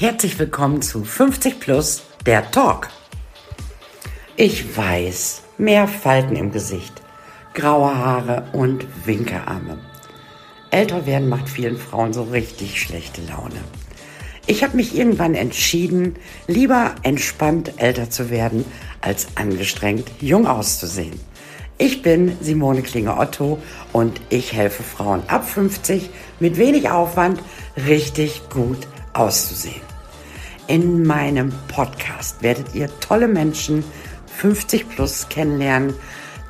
Herzlich willkommen zu 50 Plus, der Talk. Ich weiß, mehr Falten im Gesicht, graue Haare und Winkearme. Älter werden macht vielen Frauen so richtig schlechte Laune. Ich habe mich irgendwann entschieden, lieber entspannt älter zu werden, als angestrengt jung auszusehen. Ich bin Simone Klinge-Otto und ich helfe Frauen ab 50 mit wenig Aufwand richtig gut auszusehen. In meinem Podcast werdet ihr tolle Menschen 50 plus kennenlernen,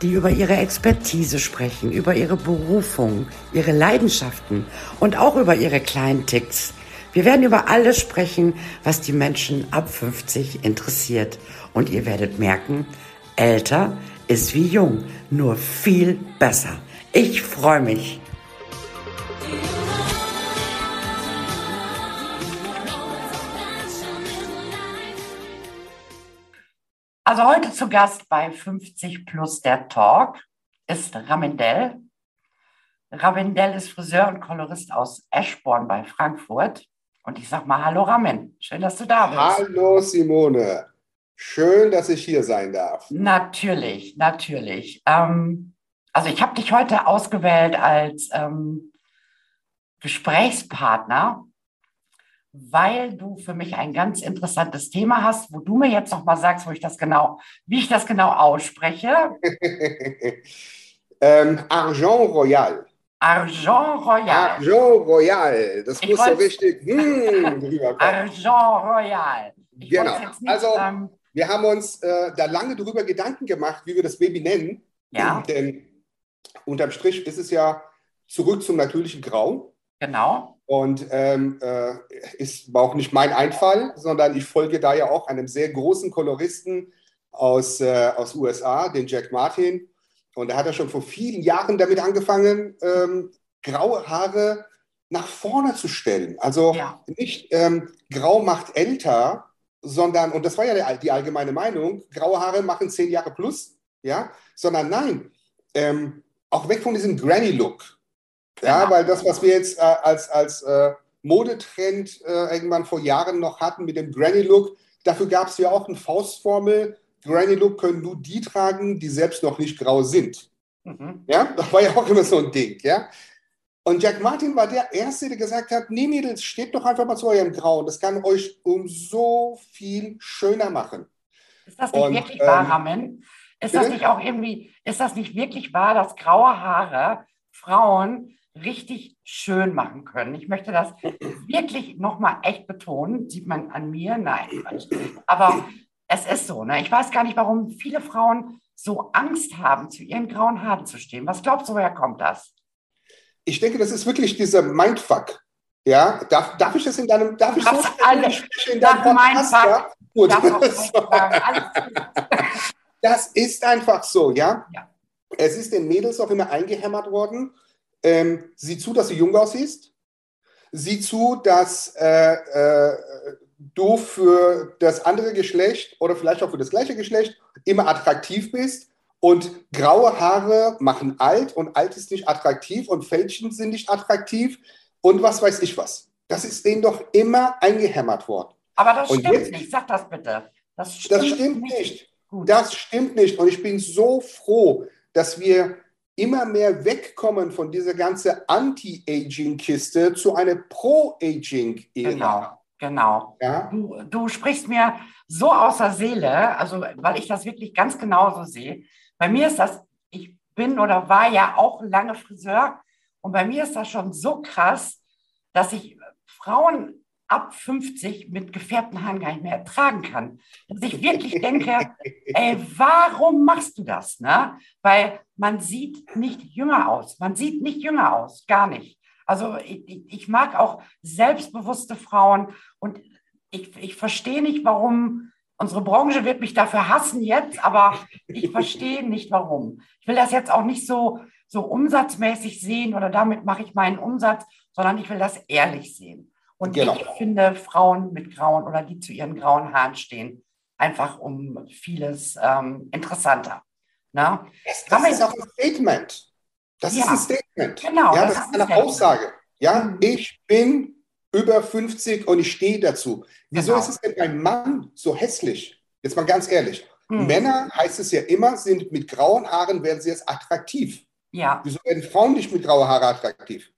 die über ihre Expertise sprechen, über ihre Berufung, ihre Leidenschaften und auch über ihre kleinen Ticks. Wir werden über alles sprechen, was die Menschen ab 50 interessiert. Und ihr werdet merken, älter ist wie jung, nur viel besser. Ich freue mich. Also heute zu Gast bei 50 Plus der Talk ist Ramendell. Ramendell ist Friseur und Kolorist aus Eschborn bei Frankfurt. Und ich sag mal Hallo Ramen, schön, dass du da bist. Hallo Simone, schön, dass ich hier sein darf. Natürlich, natürlich. Ähm, also ich habe dich heute ausgewählt als ähm, Gesprächspartner weil du für mich ein ganz interessantes Thema hast, wo du mir jetzt noch mal sagst, wo ich das genau, wie ich das genau ausspreche. ähm, Argent Royal. Argent Royal. Argent Royal. Das ich muss so richtig hm, Argent Royal. Ich genau. Nicht, also, ähm, wir haben uns äh, da lange darüber Gedanken gemacht, wie wir das Baby nennen. Ja. Denn unterm Strich ist es ja zurück zum natürlichen Grau. Genau. Und ähm, äh, ist auch nicht mein Einfall, sondern ich folge da ja auch einem sehr großen Koloristen aus, äh, aus USA, den Jack Martin. Und er hat ja schon vor vielen Jahren damit angefangen, ähm, graue Haare nach vorne zu stellen. Also ja. nicht ähm, grau macht älter, sondern, und das war ja die allgemeine Meinung, graue Haare machen zehn Jahre plus, ja, sondern nein, ähm, auch weg von diesem Granny-Look. Ja, genau. weil das, was wir jetzt äh, als, als äh, Modetrend äh, irgendwann vor Jahren noch hatten mit dem Granny Look, dafür gab es ja auch eine Faustformel. Granny Look können nur die tragen, die selbst noch nicht grau sind. Mhm. Ja, das war ja auch immer so ein Ding. Ja. Und Jack Martin war der Erste, der gesagt hat: Nee, Mädels, steht doch einfach mal zu eurem Grauen. Das kann euch um so viel schöner machen. Ist das nicht Und, wirklich wahr, ähm, Ramen? Ist das nicht auch irgendwie, ist das nicht wirklich wahr, dass graue Haare Frauen richtig schön machen können. Ich möchte das wirklich nochmal echt betonen. Sieht man an mir? Nein. Aber es ist so. Ne? Ich weiß gar nicht, warum viele Frauen so Angst haben, zu ihren grauen Haaren zu stehen. Was glaubst du, woher kommt das? Ich denke, das ist wirklich dieser Mindfuck. Ja, darf, darf ich das in deinem, darf ich das alle, in deinem Podcast? Ja? Gut. das ist einfach so, ja? ja. Es ist den Mädels auch immer eingehämmert worden ähm, sieh zu, dass du jung aussiehst. Sieh zu, dass äh, äh, du für das andere Geschlecht oder vielleicht auch für das gleiche Geschlecht immer attraktiv bist. Und graue Haare machen alt und alt ist nicht attraktiv und Fältchen sind nicht attraktiv und was weiß ich was. Das ist denen doch immer eingehämmert worden. Aber das und stimmt jetzt, nicht. Sag das bitte. Das stimmt, das stimmt nicht. nicht. Das stimmt nicht. Und ich bin so froh, dass wir immer mehr wegkommen von dieser ganzen Anti-Aging-Kiste zu einer Pro-Aging-Ära. Genau. Genau. Ja? Du, du sprichst mir so aus der Seele, also weil ich das wirklich ganz genauso sehe. Bei mir ist das, ich bin oder war ja auch lange Friseur und bei mir ist das schon so krass, dass ich Frauen ab 50 mit gefärbten Haaren gar nicht mehr ertragen kann. Dass ich wirklich denke, ey, warum machst du das? Ne? Weil man sieht nicht jünger aus. Man sieht nicht jünger aus, gar nicht. Also ich, ich mag auch selbstbewusste Frauen und ich, ich verstehe nicht, warum unsere Branche wird mich dafür hassen jetzt, aber ich verstehe nicht, warum. Ich will das jetzt auch nicht so, so umsatzmäßig sehen oder damit mache ich meinen Umsatz, sondern ich will das ehrlich sehen. Und genau. ich finde Frauen mit grauen oder die zu ihren grauen Haaren stehen, einfach um vieles ähm, interessanter. Na? Das, das ist auch ein Statement. Das ja. ist ein Statement. Genau. Ja, das, das ist eine Aussage. Ja, mhm. ich bin über 50 und ich stehe dazu. Wieso Genau. ist es denn beim Mann so hässlich? Jetzt mal ganz ehrlich. Hm. Männer, heißt es ja immer, sind mit grauen Haaren, werden sie jetzt attraktiv. Ja. Wieso werden Frauen nicht mit grauer Haare attraktiv?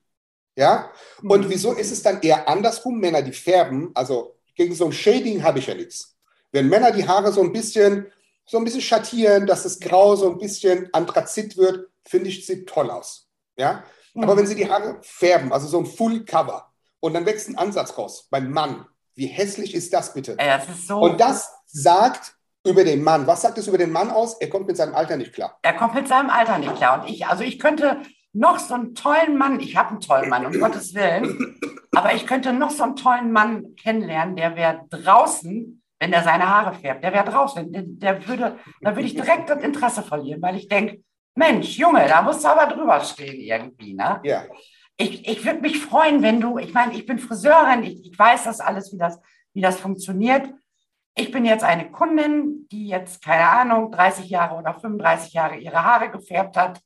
Ja? Und Mhm. wieso ist es dann eher andersrum? Männer, die färben, also gegen so ein Shading habe ich ja nichts. Wenn Männer die Haare so ein bisschen, so ein bisschen schattieren, dass das Grau so ein bisschen anthrazit wird, finde ich, sieht toll aus. Ja? Aber Mhm. wenn sie die Haare färben, also so ein Full Cover, und dann wächst ein Ansatz raus beim Mann, wie hässlich ist das bitte? Ey, das ist so. Und das sagt über den Mann. Was sagt es über den Mann aus? Er kommt mit seinem Alter nicht klar. Er kommt mit seinem Alter nicht klar. Und ich, also ich könnte noch so einen tollen Mann, ich habe einen tollen Mann, um Gottes Willen, aber ich könnte noch so einen tollen Mann kennenlernen, der wäre draußen, wenn der seine Haare färbt, der wäre draußen. Der, der würde, da würde ich direkt das Interesse verlieren, weil ich denke, Mensch, Junge, da musst du aber drüber stehen irgendwie, ne? Ja. Ich, ich würde mich freuen, wenn du, ich meine, ich bin Friseurin, ich, ich weiß das alles, wie das, wie das funktioniert. Ich bin jetzt eine Kundin, die jetzt, keine Ahnung, 30 Jahre oder 35 Jahre ihre Haare gefärbt hat.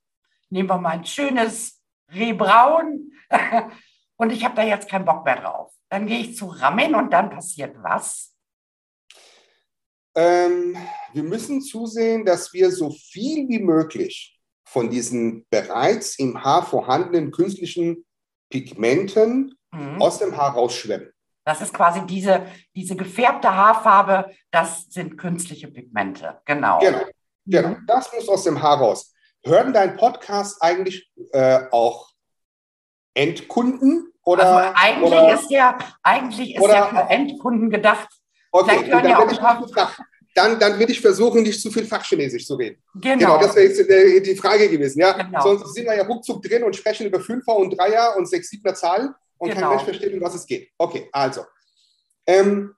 Nehmen wir mal ein schönes Rehbraun. Und ich habe da jetzt keinen Bock mehr drauf. Dann gehe ich zu Ramen und dann passiert was? Ähm, wir müssen zusehen, dass wir so viel wie möglich von diesen bereits im Haar vorhandenen künstlichen Pigmenten Mhm. aus dem Haar rausschwemmen. Das ist quasi diese, diese gefärbte Haarfarbe, das sind künstliche Pigmente. Genau. Genau, genau. Mhm. Das muss aus dem Haar raus. Hören dein Podcast eigentlich äh, auch Endkunden? Oder, also eigentlich oder, ist der, eigentlich ist oder- der für Endkunden gedacht. okay, vielleicht hören ja auch ein paar- dann, dann will ich versuchen, nicht zu viel Fachchinesisch zu reden. Genau. Genau, das wäre jetzt äh, die Frage gewesen. Ja? Genau. Sonst sind wir ja ruckzuck drin und sprechen über Fünfer und Dreier und Sechs, Siebener Zahlen und Genau. kein Mensch versteht, um was es geht. Okay, also. Ähm,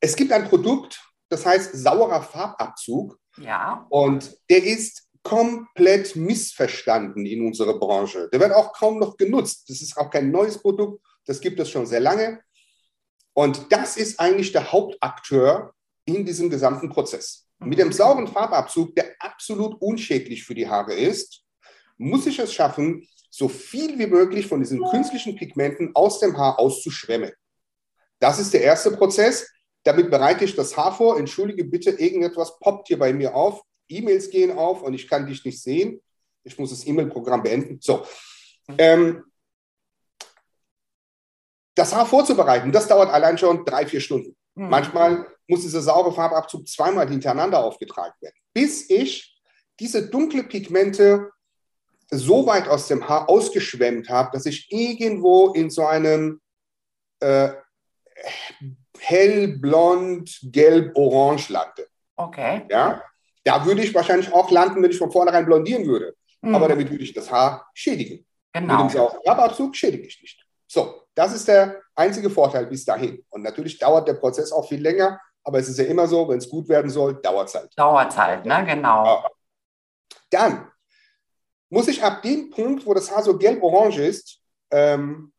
es gibt ein Produkt, das heißt saurer Farbabzug ja. und der ist komplett missverstanden in unserer Branche. Der wird auch kaum noch genutzt. Das ist auch kein neues Produkt, das gibt es schon sehr lange. Und das ist eigentlich der Hauptakteur in diesem gesamten Prozess. Mit dem sauren Farbabzug, der absolut unschädlich für die Haare ist, muss ich es schaffen, so viel wie möglich von diesen künstlichen Pigmenten aus dem Haar auszuschwemmen. Das ist der erste Prozess. Damit bereite ich das Haar vor. Entschuldige bitte, irgendetwas poppt hier bei mir auf. E-Mails gehen auf und ich kann dich nicht sehen. Ich muss das E-Mail-Programm beenden. So. Ähm, das Haar vorzubereiten, das dauert allein schon drei, vier Stunden. Mhm. Manchmal muss dieser saure Farbabzug zweimal hintereinander aufgetragen werden, bis ich diese dunkle Pigmente so weit aus dem Haar ausgeschwemmt habe, dass ich irgendwo in so einem äh, hellblond, gelb, orange lande. Okay. Ja? Da würde ich wahrscheinlich auch landen, wenn ich von vornherein blondieren würde. Mhm. Aber damit würde ich das Haar schädigen. Mit genau. dem sauren Farbabzug schädige ich nicht. So, das ist der einzige Vorteil bis dahin. Und natürlich dauert der Prozess auch viel länger, aber es ist ja immer so, wenn es gut werden soll, dauert es halt. Dauert halt, ne? Genau. Ja. Dann muss ich ab dem Punkt, wo das Haar so gelb-orange ist, ähm,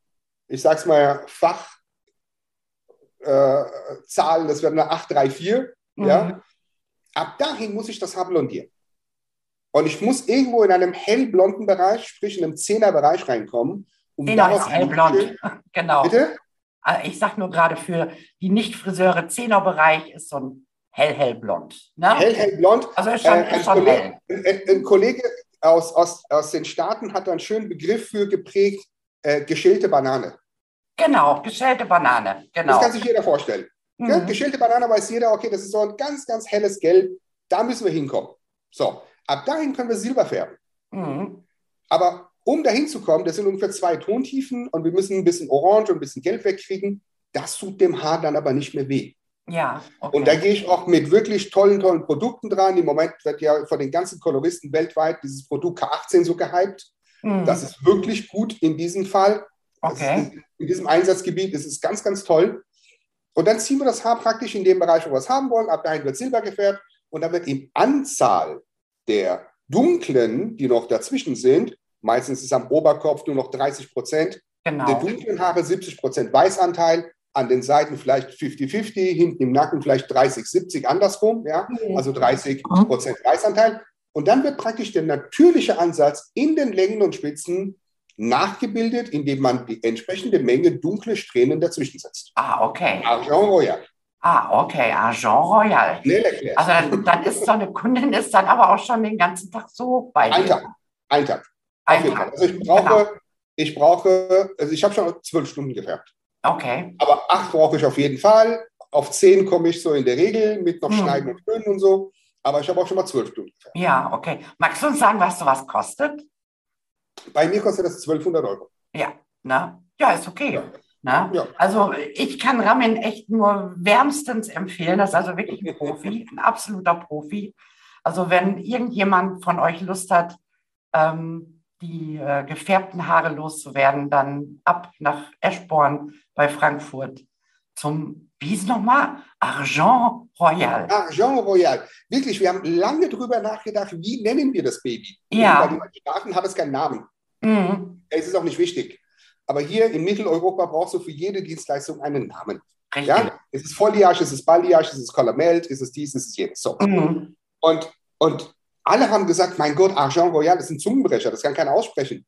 ich sag's mal Fach, äh, Zahlen, das wird eine 834, ja, Mhm. Ab dahin muss ich das Haar blondieren. Und ich muss irgendwo in einem hellblonden Bereich, sprich in einem Zehner-Bereich reinkommen. Um Zehner daraus ist hellblond. Genau. Bitte? Also Ich sag nur gerade für die Nicht-Friseure, Zehnerbereich ist so ein hell-hellblond. Ne? Hell, hellblond. Also ist schon, Äh, ein, ist schon Kollege, hell. ein, ein Kollege aus, aus, aus den Staaten hat da einen schönen Begriff für geprägt, äh, geschälte Banane. Genau, geschälte Banane. Das Genau. kann sich jeder vorstellen. Ja, Mhm. geschälte Banane weiß jeder, okay, das ist so ein ganz, ganz helles Gelb. Da müssen wir hinkommen. So, ab dahin können wir Silber färben. Mhm. Aber um dahin zu kommen, das sind ungefähr zwei Tontiefen und wir müssen ein bisschen Orange und ein bisschen Gelb wegkriegen. Das tut dem Haar dann aber nicht mehr weh. Ja, okay. Und da gehe ich auch mit wirklich tollen, tollen Produkten dran. Im Moment wird ja von den ganzen Koloristen weltweit dieses Produkt K18 so gehypt. Mhm. Das ist wirklich gut in diesem Fall. Okay. ist- In diesem Einsatzgebiet ist es ganz, ganz toll. Und dann ziehen wir das Haar praktisch in dem Bereich, wo wir es haben wollen. Ab dahin wird Silber gefärbt. Und dann wird die Anzahl der dunklen, die noch dazwischen sind, meistens ist am Oberkopf nur noch 30 Prozent, der Genau. dunklen Haare 70 Prozent Weißanteil, an den Seiten vielleicht 50-50, hinten im Nacken vielleicht 30-70 andersrum, ja, also 30 Prozent Weißanteil. Und dann wird praktisch der natürliche Ansatz in den Längen und Spitzen nachgebildet, indem man die entsprechende Menge dunkle Strähnen dazwischen setzt. Ah, okay. Argent Royal. Ah, okay. Argent Royal. Erklärt. Also dann, dann ist so eine Kundin ist dann aber auch schon den ganzen Tag so bei Ein dir. Tag. Ein Tag. Ein Tag. Also ich brauche, Genau. ich brauche, also ich habe schon zwölf Stunden gefärbt. Okay. Aber acht brauche ich auf jeden Fall. Auf zehn komme ich so in der Regel mit noch Hm. Schneiden und Föhnen und so. Aber ich habe auch schon mal zwölf Stunden gefärbt. Ja, okay. Magst du uns sagen, was sowas kostet? Bei mir kostet das 1200 Euro. Ja, ne? Ja, ist okay. Ne? Ja. Also ich kann Ramin echt nur wärmstens empfehlen. Das ist also wirklich ein Profi, ein absoluter Profi. Also wenn irgendjemand von euch Lust hat, ähm, die äh, gefärbten Haare loszuwerden, dann ab nach Eschborn bei Frankfurt zum, wie hieß es nochmal? Argent Royal. Argent Royal. Wirklich, wir haben lange drüber nachgedacht, wie nennen wir das Baby? Ja. Bei den Staaten hat es keinen Namen. Mhm. Es ist auch nicht wichtig. Aber hier in Mitteleuropa brauchst du für jede Dienstleistung einen Namen. Richtig. Ja? Es ist Foliage, es ist Balayage, es ist Color-Melt, es ist dies, es ist jenes. So. Mhm. Und, und alle haben gesagt, mein Gott, Argent Royal ist ein Zungenbrecher, das kann keiner aussprechen.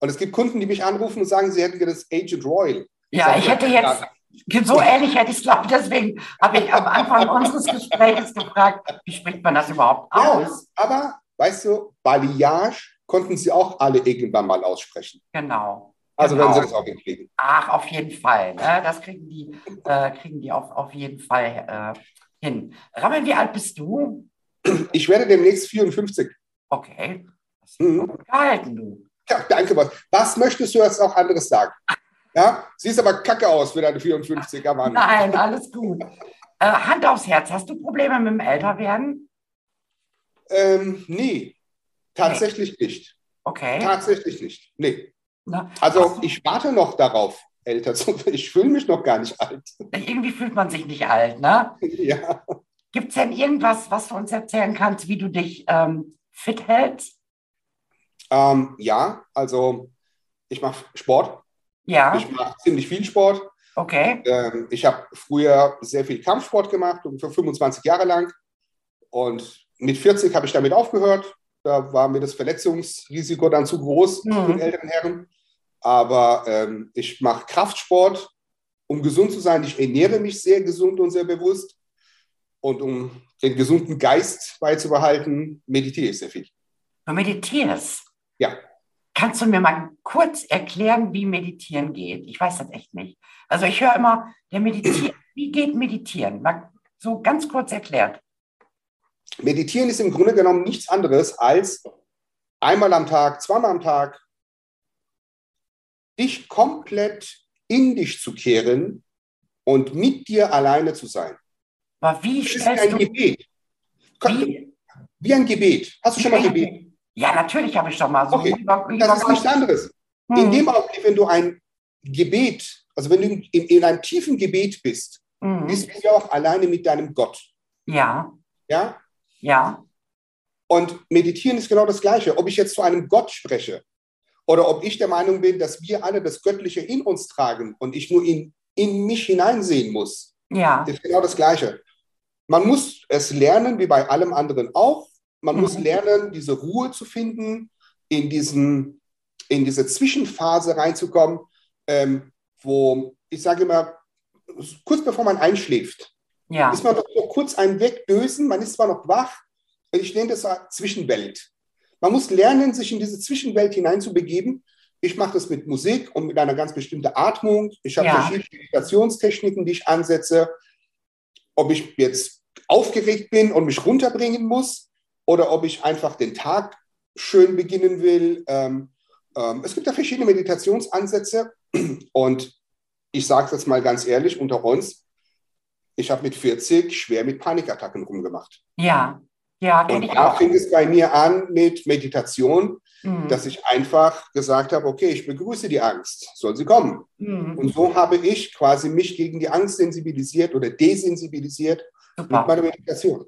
Und es gibt Kunden, die mich anrufen und sagen, sie hätten das Agent Royal. Ja, sag, ich hätte jetzt, so ähnlich hätte ich es glaube deswegen habe ich am Anfang unseres Gesprächs gefragt, wie spricht man das überhaupt Ja, aus? aber, weißt du, Balayage konnten sie auch alle irgendwann mal aussprechen. Genau. Also Genau. werden sie das auch hinkriegen. Ach, auf jeden Fall. Ne? Das kriegen die, äh, kriegen die auf, auf jeden Fall äh, hin. Rammel, wie alt bist du? Ich werde demnächst 54. Okay. Das ist Mhm. gehalten, du. Ja, danke, was. Was möchtest du jetzt auch anderes sagen? Ja, siehst aber kacke aus für deine 54er Mann. Nein, alles gut. Äh, Hand aufs Herz, hast du Probleme mit dem Älterwerden? Ähm, nee, tatsächlich nicht. Okay. Tatsächlich nicht. Nee. Ne? Also ich warte noch darauf, älter zu werden. Ich fühle mich noch gar nicht alt. Irgendwie fühlt man sich nicht alt, ne? ja. Gibt es denn irgendwas, was du uns erzählen kannst, wie du dich ähm, fit hältst? Ähm, ja, also ich mache Sport. Ja, Ich mache ziemlich viel Sport. okay. Ähm, ich habe früher sehr viel Kampfsport gemacht, ungefähr 25 Jahre lang. Und mit 40 habe ich damit aufgehört. Da war mir das Verletzungsrisiko dann zu groß Mhm. den älteren Herren. Aber ähm, ich mache Kraftsport, um gesund zu sein. Ich ernähre mich sehr gesund und sehr bewusst. Und um den gesunden Geist beizubehalten, meditiere ich sehr viel. Du meditierst. Ja. Kannst du mir mal kurz erklären, wie Meditieren geht? Ich weiß das echt nicht. Also ich höre immer, der Meditieren. Wie geht Meditieren? Mal so ganz kurz erklärt. Meditieren ist im Grunde genommen nichts anderes als einmal am Tag, zweimal am Tag, dich komplett in dich zu kehren und mit dir alleine zu sein. Aber wie Das ist ein du... Gebet. Wie, Wie ein Gebet. Hast du schon mal Gebet? Ja, natürlich habe ich schon mal so. Okay, Lieber, lieber Das ist nichts anderes. Hm. In dem Augenblick, wenn du ein Gebet, also wenn du in, in einem tiefen Gebet bist, Mhm. bist du ja auch alleine mit deinem Gott. Ja, Ja? ja, Und meditieren ist genau das Gleiche. Ob ich jetzt zu einem Gott spreche oder ob ich der Meinung bin, dass wir alle das Göttliche in uns tragen und ich nur in, in mich hineinsehen muss, ja. ist genau das Gleiche. Man muss es lernen, wie bei allem anderen auch. Man Mhm. muss lernen, diese Ruhe zu finden, in, diesen, in diese Zwischenphase reinzukommen, ähm, wo ich sage immer, kurz bevor man einschläft, Ja, ist man doch so kurz ein Wegdösen, man ist zwar noch wach, ich nenne das Zwischenwelt. Man muss lernen, sich in diese Zwischenwelt hineinzubegeben. Ich mache das mit Musik und mit einer ganz bestimmten Atmung. Ich habe Ja. verschiedene Meditationstechniken, die ich ansetze. Ob ich jetzt aufgeregt bin und mich runterbringen muss oder ob ich einfach den Tag schön beginnen will. Ähm, ähm, es gibt da verschiedene Meditationsansätze und ich sage es jetzt mal ganz ehrlich unter uns, ich habe mit 40 schwer mit Panikattacken rumgemacht. ja, ja, Und da fing es bei mir an mit Meditation, Mhm. dass ich einfach gesagt habe, okay, ich begrüße die Angst, soll sie kommen. Mhm. Und so habe ich quasi mich gegen die Angst sensibilisiert oder desensibilisiert mit Super. meiner Meditation.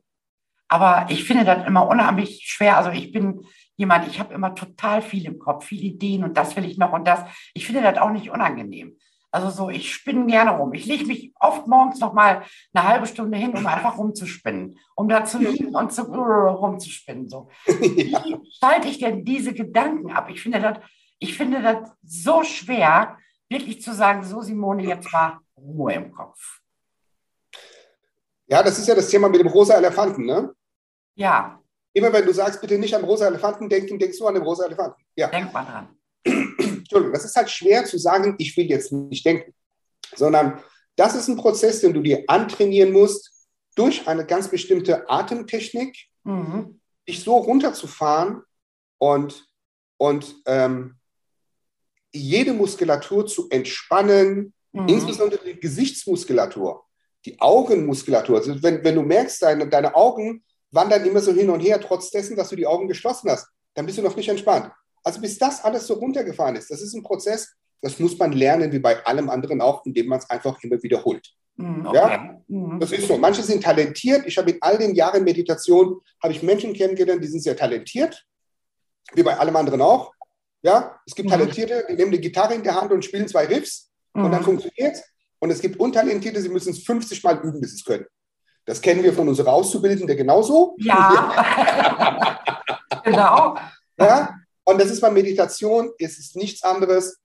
Aber ich finde das immer unheimlich schwer. Also ich bin jemand, ich habe immer total viel im Kopf, viele Ideen und das will ich noch und das. Ich finde das auch nicht unangenehm. Also so, ich spinne gerne rum. Ich lege mich oft morgens noch mal eine halbe Stunde hin, um einfach rumzuspinnen, um da zu liegen und zu, rumzuspinnen. So. ja. Wie schalte ich denn diese Gedanken ab? Ich finde das Ich finde das so schwer, wirklich zu sagen, so Simone, jetzt mal Ruhe im Kopf. Ja, das ist ja das Thema mit dem rosa Elefanten, ne? Ja. Immer wenn du sagst, bitte nicht am rosa Elefanten denken, denkst du an den rosa Elefanten. Ja. Denk mal dran. Entschuldigung, das ist halt schwer zu sagen, ich will jetzt nicht denken, sondern das ist ein Prozess, den du dir antrainieren musst, durch eine ganz bestimmte Atemtechnik, mhm. dich so runterzufahren und, und ähm, jede Muskulatur zu entspannen, mhm. insbesondere die Gesichtsmuskulatur, die Augenmuskulatur. Also wenn, wenn du merkst, deine, deine Augen wandern immer so hin und her, trotz dessen, dass du die Augen geschlossen hast, dann bist du noch nicht entspannt. Also bis das alles so runtergefahren ist, das ist ein Prozess, das muss man lernen, wie bei allem anderen auch, indem man es einfach immer wiederholt. Mhm, okay. Ja, mhm. das ist so. Manche sind talentiert. Ich habe in all den Jahren Meditation habe ich Menschen kennengelernt, die sind sehr talentiert, wie bei allem anderen auch. Ja, es gibt mhm. Talentierte, die nehmen eine Gitarre in der Hand und spielen zwei Riffs mhm. und dann funktioniert es. Und es gibt Untalentierte, sie müssen es 50 Mal üben, bis sie es können. Das kennen wir von unseren Auszubildenden genauso. Ja, genau. Ja, und das ist bei Meditation, es ist nichts anderes.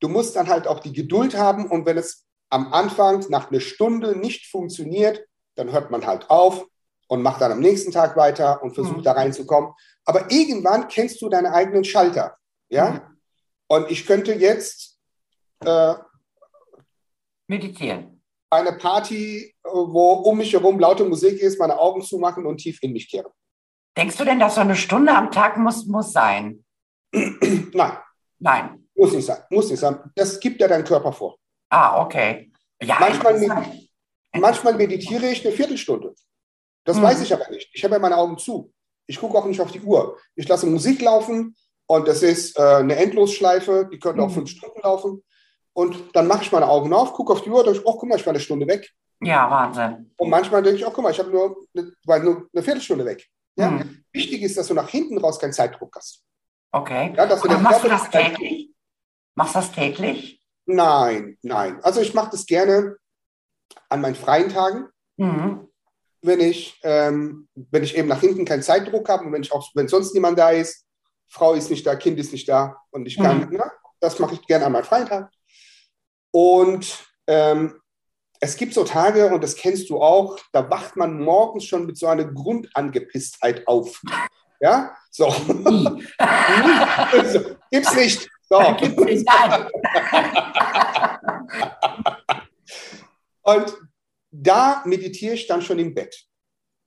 Du musst dann halt auch die Geduld haben und wenn es am Anfang nach einer Stunde nicht funktioniert, dann hört man halt auf und macht dann am nächsten Tag weiter und versucht mhm. da reinzukommen. Aber irgendwann kennst du deine eigenen Schalter. Ja? Mhm. Und ich könnte jetzt äh, meditieren. Eine Party, wo um mich herum laute Musik ist, meine Augen zumachen und tief in mich kehren. Denkst du denn, dass so eine Stunde am Tag muss, muss sein? Nein. Nein. Muss nicht sein. Muss nicht sein. Das gibt ja dein Körper vor. Ah, okay. Ja, manchmal, manchmal meditiere ich eine Viertelstunde. Das hm. weiß ich aber nicht. Ich habe ja meine Augen zu. Ich gucke auch nicht auf die Uhr. Ich lasse Musik laufen und das ist äh, eine Endlosschleife. Die könnte hm. auch fünf Stunden laufen. Und dann mache ich meine Augen auf, gucke auf die Uhr und denke, oh, guck mal, ich war eine Stunde weg. Ja, Wahnsinn. Und manchmal denke ich, oh, guck mal, ich habe nur, eine, nur eine Viertelstunde weg. Ja? Hm. Wichtig ist, dass du nach hinten raus keinen Zeitdruck hast. Okay. Ja, dass du machst du das täglich? Machst du das täglich? Nein, nein. Also ich mache das gerne an meinen freien Tagen, mhm. wenn, ich, ähm, wenn ich eben nach hinten keinen Zeitdruck habe und wenn, ich auch, wenn sonst niemand da ist, Frau ist nicht da, Kind ist nicht da und ich kann, mhm. ne, das mache ich gerne an meinen freien Tagen. Und ähm, es gibt so Tage, und das kennst du auch, da wacht man morgens schon mit so einer Grundangepisstheit auf. Ja, so. so. Gibt's nicht. So. Und da meditiere ich dann schon im Bett.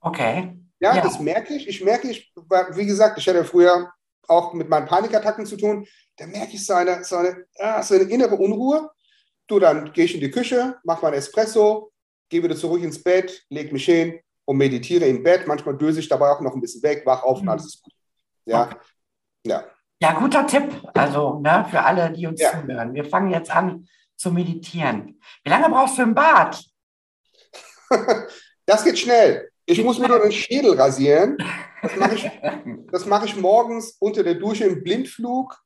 Okay. Ja, ja, das merke ich. Ich merke, ich, wie gesagt, ich hatte früher auch mit meinen Panikattacken zu tun. Da merke ich so eine, so eine, so eine innere Unruhe. Du, dann gehe ich in die Küche, mache mein Espresso, gehe wieder zurück ins Bett, lege mich hin und meditiere im Bett. Manchmal döse ich dabei auch noch ein bisschen weg, wach auf und mhm. alles ist gut. Ja. Okay. ja. Ja, guter Tipp. Also ne, für alle, die uns ja. zuhören. Wir fangen jetzt an zu meditieren. Wie lange brauchst du im Bad? das geht schnell. Ich muss mir nur den Schädel rasieren. Das mache ich, mach ich morgens unter der Dusche im Blindflug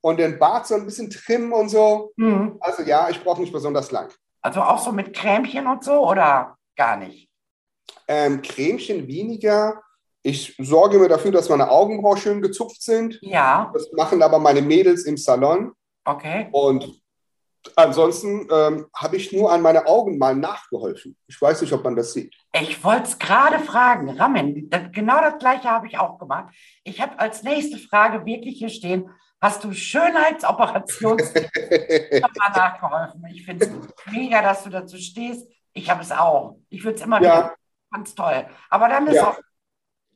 und den Bart so ein bisschen trimmen und so. Mhm. Also ja, ich brauche nicht besonders lang. Also auch so mit Cremchen und so oder gar nicht? Ähm, Cremchen weniger. Ich sorge mir dafür, dass meine Augenbrauen schön gezupft sind. Ja. Das machen aber meine Mädels im Salon. Okay. Und ansonsten ähm, habe ich nur an meine Augen mal nachgeholfen. Ich weiß nicht, ob man das sieht. Ich wollte es gerade fragen, Ramen. Genau das gleiche habe ich auch gemacht. Ich habe als nächste Frage wirklich hier stehen: Hast du Schönheitsoperations mal nachgeholfen? Ich finde es mega, dass du dazu stehst. Ich habe es auch. Ich würde es immer ja. wieder. Ganz toll. Aber dann ist ja. auch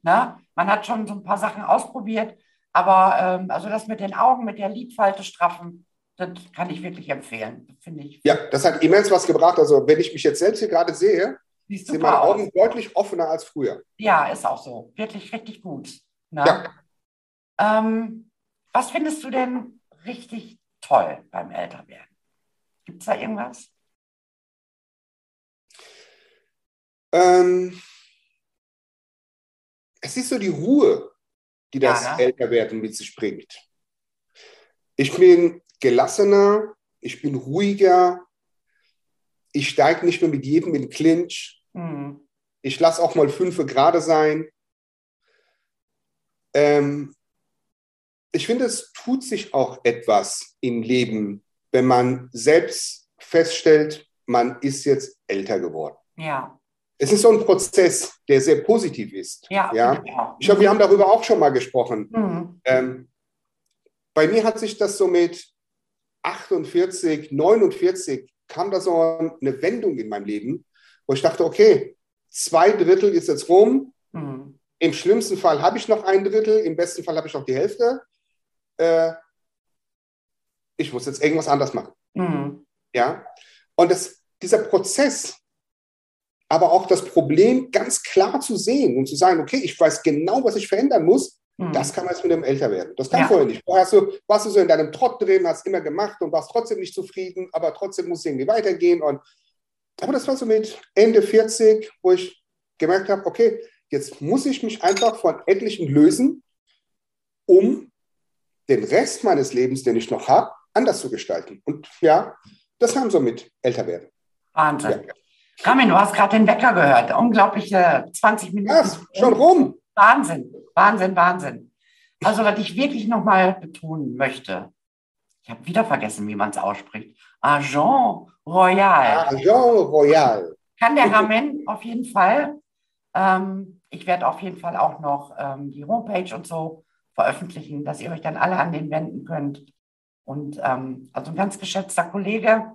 Ne? Man hat schon so ein paar Sachen ausprobiert, aber ähm, also das mit den Augen, mit der Lidfalte straffen, das kann ich wirklich empfehlen, finde ich. Ja, das hat immens was gebracht. Also wenn ich mich jetzt selbst hier gerade sehe, sind meine Augen aus. deutlich offener als früher. Ja, ist auch so. Wirklich richtig gut. Ne? Ja. Ähm, was findest du denn richtig toll beim Älterwerden? Gibt es da irgendwas? Ähm, es ist so die Ruhe, die das ja, ne? Älterwerden mit sich bringt. Ich bin gelassener, ich bin ruhiger, ich steige nicht mehr mit jedem in Clinch. Mhm. Ich lasse auch mal fünf gerade sein. Ähm, ich finde, es tut sich auch etwas im Leben, wenn man selbst feststellt, man ist jetzt älter geworden. Ja. Es ist so ein Prozess, der sehr positiv ist. Ja. ja? Ich glaube, wir haben darüber auch schon mal gesprochen. Mhm. Ähm, bei mir hat sich das so mit 48, 49 kam da so eine Wendung in meinem Leben, wo ich dachte, okay, zwei Drittel ist jetzt rum. Mhm. Im schlimmsten Fall habe ich noch ein Drittel, im besten Fall habe ich noch die Hälfte. Äh, ich muss jetzt irgendwas anders machen. Mhm. Ja. Und das, dieser Prozess, aber auch das Problem ganz klar zu sehen und zu sagen, okay, ich weiß genau, was ich verändern muss, mhm. das kann man jetzt mit dem Älterwerden. Das kann ja. vorher nicht. Vorher du, warst du so in deinem Trott drin, hast immer gemacht und warst trotzdem nicht zufrieden, aber trotzdem muss es irgendwie weitergehen. Und, aber das war so mit Ende 40, wo ich gemerkt habe, okay, jetzt muss ich mich einfach von etlichen lösen, um den Rest meines Lebens, den ich noch habe, anders zu gestalten. Und ja, das haben so mit Älterwerden. Wahnsinn. Ja. Ramin, du hast gerade den Wecker gehört. Unglaubliche 20 Minuten. Ja, schon rum. Wahnsinn, Wahnsinn, Wahnsinn. Also, was ich wirklich nochmal betonen möchte, ich habe wieder vergessen, wie man es ausspricht. Agent Royal. Agent Royal. Kann der Ramin auf jeden Fall. Ähm, ich werde auf jeden Fall auch noch ähm, die Homepage und so veröffentlichen, dass ihr euch dann alle an den wenden könnt. Und ähm, also ein ganz geschätzter Kollege.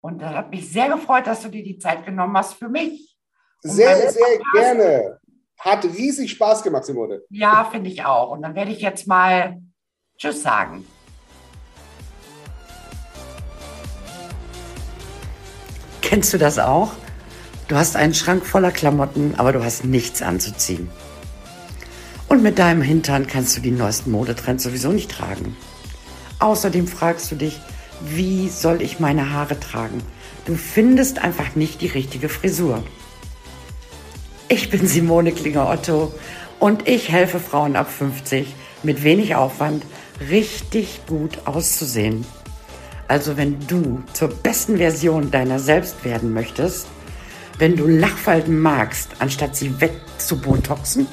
Und das hat mich sehr gefreut, dass du dir die Zeit genommen hast für mich. Sehr, sehr gerne. Hat riesig Spaß gemacht, Simone. Ja, finde ich auch. Und dann werde ich jetzt mal Tschüss sagen. Kennst du das auch? Du hast einen Schrank voller Klamotten, aber du hast nichts anzuziehen. Und mit deinem Hintern kannst du die neuesten Modetrends sowieso nicht tragen. Außerdem fragst du dich, wie soll ich meine Haare tragen? Du findest einfach nicht die richtige Frisur. Ich bin Simone Klinger-Otto und ich helfe Frauen ab 50 mit wenig Aufwand richtig gut auszusehen. Also wenn du zur besten Version deiner selbst werden möchtest, wenn du Lachfalten magst, anstatt sie wegzubotoxen,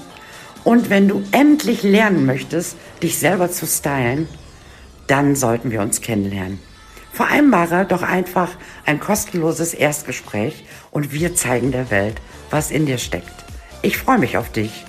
und wenn du endlich lernen möchtest, dich selber zu stylen, dann sollten wir uns kennenlernen. Vereinbare doch einfach ein kostenloses Erstgespräch und wir zeigen der Welt, was in dir steckt. Ich freue mich auf dich.